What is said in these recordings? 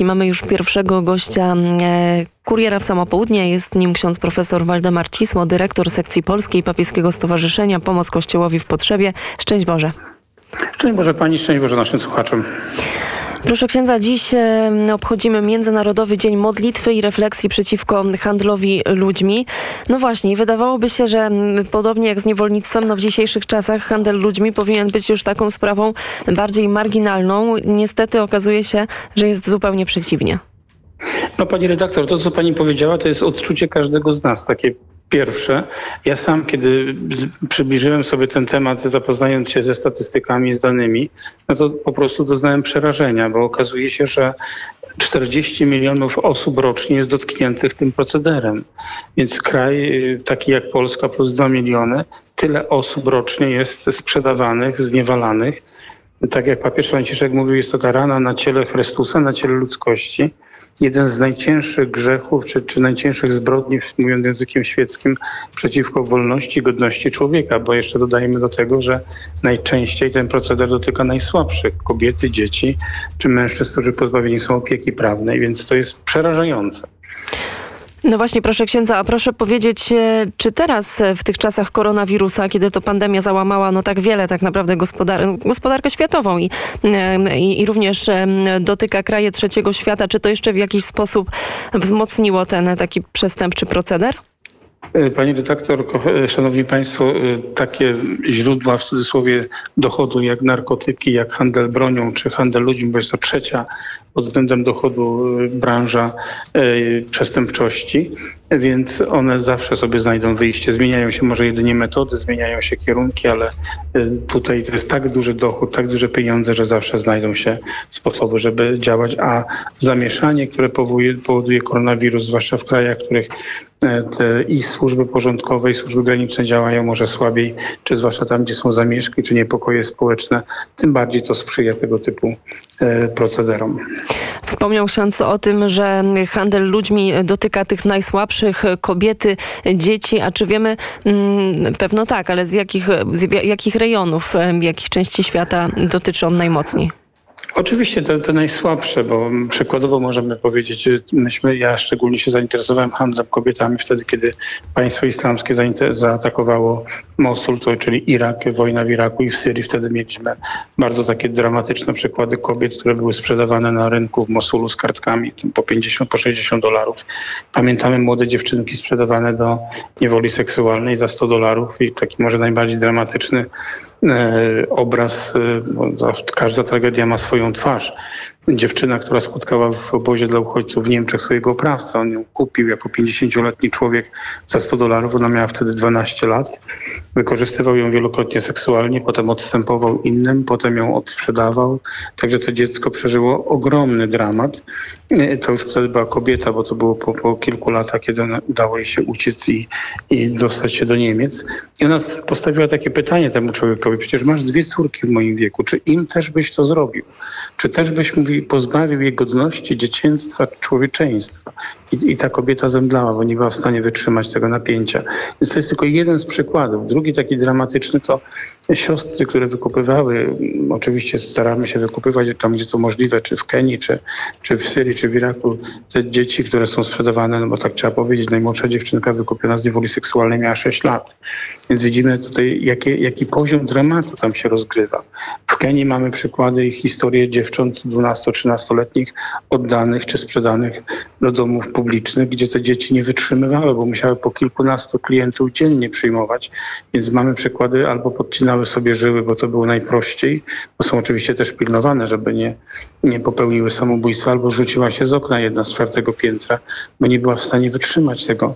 I mamy już pierwszego gościa e, kuriera w samo południe. Jest nim ksiądz profesor Waldemar Cisło, dyrektor sekcji polskiej Papieskiego Stowarzyszenia Pomoc Kościołowi w Potrzebie. Szczęść Boże. Szczęść Boże Pani, szczęść Boże naszym słuchaczom. Proszę księdza, dziś obchodzimy Międzynarodowy Dzień Modlitwy i Refleksji przeciwko handlowi ludźmi. No właśnie, wydawałoby się, że podobnie jak z niewolnictwem, no w dzisiejszych czasach handel ludźmi powinien być już taką sprawą bardziej marginalną. Niestety okazuje się, że jest zupełnie przeciwnie. No pani redaktor, to co pani powiedziała, to jest odczucie każdego z nas, takie Pierwsze, ja sam, kiedy przybliżyłem sobie ten temat, zapoznając się ze statystykami, z danymi, no to po prostu doznałem przerażenia, bo okazuje się, że 40 milionów osób rocznie jest dotkniętych tym procederem. Więc kraj y, taki jak Polska plus 2 miliony, tyle osób rocznie jest sprzedawanych, zniewalanych. Tak jak papież Franciszek mówił, jest to ta rana na ciele Chrystusa, na ciele ludzkości jeden z najcięższych grzechów, czy, czy najcięższych zbrodni, mówiąc językiem świeckim, przeciwko wolności, godności człowieka, bo jeszcze dodajmy do tego, że najczęściej ten proceder dotyka najsłabszych, kobiety, dzieci, czy mężczyzn, którzy pozbawieni są opieki prawnej, więc to jest przerażające. No właśnie, proszę księdza, a proszę powiedzieć, e, czy teraz e, w tych czasach koronawirusa, kiedy to pandemia załamała no tak wiele tak naprawdę gospodar gospodarkę światową i, e, i, i, również dotyka kraje trzeciego świata, czy to jeszcze w jakiś sposób wzmocniło ten taki przestępczy proceder? Pani redaktor, szanowni państwo, takie źródła w cudzysłowie dochodu jak narkotyki, jak handel bronią czy handel ludźmi, bo jest to trzecia pod względem dochodu y, branża y, przestępczości, więc one zawsze sobie znajdą wyjście. Zmieniają się może jedynie metody, zmieniają się kierunki, ale y, tutaj to jest tak duży dochód, tak duże pieniądze, że zawsze znajdą się sposoby, żeby działać, a zamieszanie, które powoduje, powoduje koronawirus, zwłaszcza w krajach, w których i służby porządkowe, i służby graniczne działają może słabiej, czy zwłaszcza tam, gdzie są zamieszki, czy niepokoje społeczne, tym bardziej to sprzyja tego typu procederom. Wspomniał ksiądz o tym, że handel ludźmi dotyka tych najsłabszych, kobiety, dzieci, a czy wiemy, mm, pewno tak, ale z jakich, z jakich rejonów, jakich części świata dotyczy on najmocniej? Oczywiście te, te, najsłabsze, bo przykładowo możemy powiedzieć, myśmy, ja szczególnie się zainteresowałem handlem kobietami wtedy, kiedy państwo islamskie zaatakowało Mosul, to, czyli Irak, wojna w Iraku i w Syrii. Wtedy mieliśmy bardzo takie dramatyczne przykłady kobiet, które były sprzedawane na rynku w Mosulu z kartkami po 50, po 60 dolarów. Pamiętamy młode dziewczynki sprzedawane do niewoli seksualnej za 100 dolarów i taki może najbardziej dramatyczny e, obraz, e, bo każda tragedia ma swoją twarz dziewczyna, która spotkała w obozie dla uchodźców w Niemczech swojego oprawcę. On ją kupił jako 50-letni człowiek za 100 dolarów. Ona miała wtedy 12 lat. Wykorzystywał ją wielokrotnie seksualnie, potem odstępował innym, potem ją odsprzedawał. Także to dziecko przeżyło ogromny dramat. To już wtedy była kobieta, bo to było po, po kilku latach, kiedy udało jej się uciec i, i dostać się do Niemiec. I ona postawiła takie pytanie temu człowiekowi, przecież masz dwie córki w moim wieku, czy im też byś to zrobił? Czy też byś pozbawił jej godności, dzieciństwa, człowieczeństwa. I, I, ta kobieta zemdlała, bo nie była w stanie wytrzymać tego napięcia. Więc to jest tylko jeden z przykładów. Drugi taki dramatyczny to siostry, które wykupywały, oczywiście staramy się wykupywać tam, gdzie to możliwe, czy w Kenii, czy, czy w Syrii, czy w Iraku, te dzieci, które są sprzedawane, no bo tak trzeba powiedzieć, najmłodsza dziewczynka wykupiona z niewoli seksualnej miała 6 lat. Więc widzimy tutaj, jakie, jaki poziom dramatu tam się rozgrywa. W Kenii mamy przykłady i historie dziewcząt 12-13-letnich oddanych czy sprzedanych do domów publicznych, gdzie te dzieci nie wytrzymywały, bo musiały po kilkunastu klientów dziennie przyjmować. Więc mamy przykłady albo podcinały sobie żyły, bo to było najprościej, bo są oczywiście też pilnowane, żeby nie, nie popełniły samobójstwa, albo rzuciła się z okna jedna z czwartego piętra, bo nie była w stanie wytrzymać tego.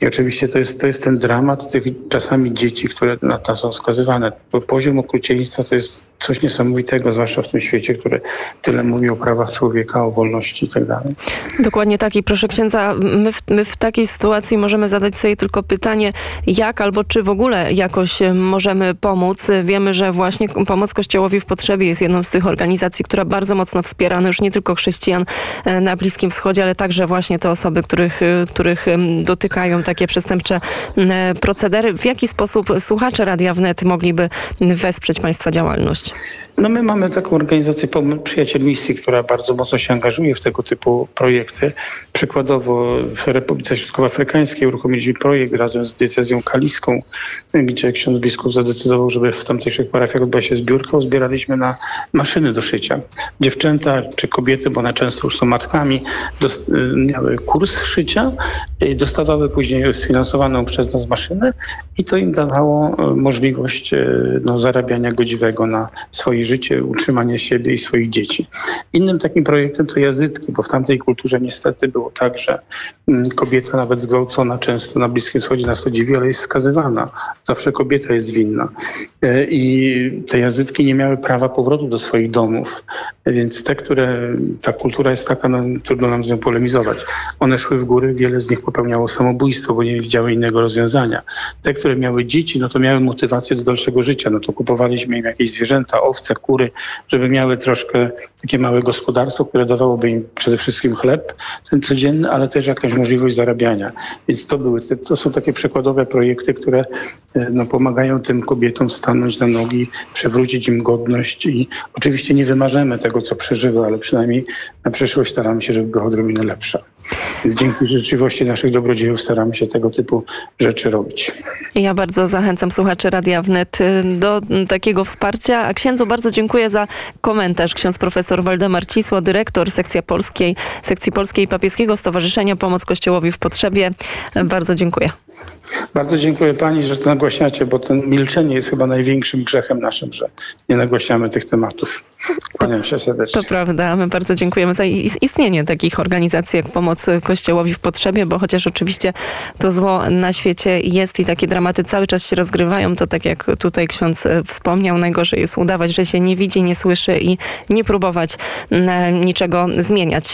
I oczywiście to jest, to jest ten dramat tych czasami dzieci, które na to są skazywane. Poziom okrucieństwa to jest coś niesamowitego, zwłaszcza w tym świecie, który tyle mówi o prawach człowieka, o wolności itd. Tak Dokładnie tak i proszę księdza, my w, my w takiej sytuacji możemy zadać sobie tylko pytanie, jak albo czy w ogóle jakoś możemy pomóc. Wiemy, że właśnie pomoc Kościołowi w potrzebie jest jedną z tych organizacji, która bardzo mocno wspiera no już nie tylko chrześcijan e, na Bliskim Wschodzie, ale także właśnie te osoby, których, których dotykają takie przestępcze procedery. W jaki sposób słuchacze Radia Wnet mogliby wesprzeć Państwa działalność? No my mamy taką organizację Przyjaciel Misji, która bardzo mocno się angażuje w tego typu projekty. Przykładowo w Republice Środkowoafrykańskiej uruchomiliśmy projekt razem z diecezją kaliską, gdzie ksiądz biskup zadecydował, żeby w tamtejszych parafiach odbyła się zbiórka. Zbieraliśmy na maszyny do szycia. Dziewczęta czy kobiety, bo one często już są matkami, miały kurs szycia i dostawały później sfinansowaną przez nas maszynę i to im dawało e, możliwość e, no, zarabiania godziwego na swoje życie, utrzymanie siebie i swoich dzieci. Innym takim projektem to jazytki, bo w tamtej kulturze niestety było tak, że mm, kobieta nawet zgwałcona często na Bliskim Wschodzie nas to dziwi, ale jest skazywana. Zawsze kobieta jest winna. E, I te jazytki nie miały prawa powrotu do swoich domów. Więc te, które ta kultura jest taka, no, trudno nam z nią polemizować. One szły w górę, wiele z nich popełniało samobójstwo, bo nie widziały innego rozwiązania. Te, które miały dzieci, no to miały motywację do dalszego życia. No to kupowaliśmy im jakieś zwierzęta, owce, kury, żeby miały troszkę takie małe gospodarstwo, które dawałoby im przede wszystkim chleb ten codzienny, ale też jakaś możliwość zarabiania. Więc to były, to są takie przykładowe projekty, które e, no, pomagają tym kobietom stanąć na nogi, przywrócić im godność i oczywiście nie wymarzymy tego, co przeżyły, ale przynajmniej na przyszłość staramy się, żeby była odrobinę lepsza. Dzięki życzliwości naszych dobrodziejów staramy się tego typu rzeczy robić. Ja bardzo zachęcam słuchaczy Radia Wnet y, do takiego wsparcia. A księdzu bardzo dziękuję za komentarz. Ksiądz profesor Waldemar Cisło, dyrektor sekcji polskiej, sekcji polskiej Papieskiego Stowarzyszenia Pomoc Kościołowi w Potrzebie. Bardzo dziękuję. Bardzo dziękuję pani, że to nagłaśniacie, bo ten milczenie jest chyba największym grzechem naszym, że nie nagłaśniamy tych tematów. Kłaniam się serdecznie. To prawda. My bardzo dziękujemy za istnienie takich organizacji jak Pomoc Kościołowi w Potrzebie, bo chociaż oczywiście to zło na świecie jest i takie dramaty cały czas się rozgrywają, to tak jak tutaj ksiądz wspomniał, najgorzej jest udawać, że się nie widzi, nie słyszy i nie próbować mm, niczego zmieniać.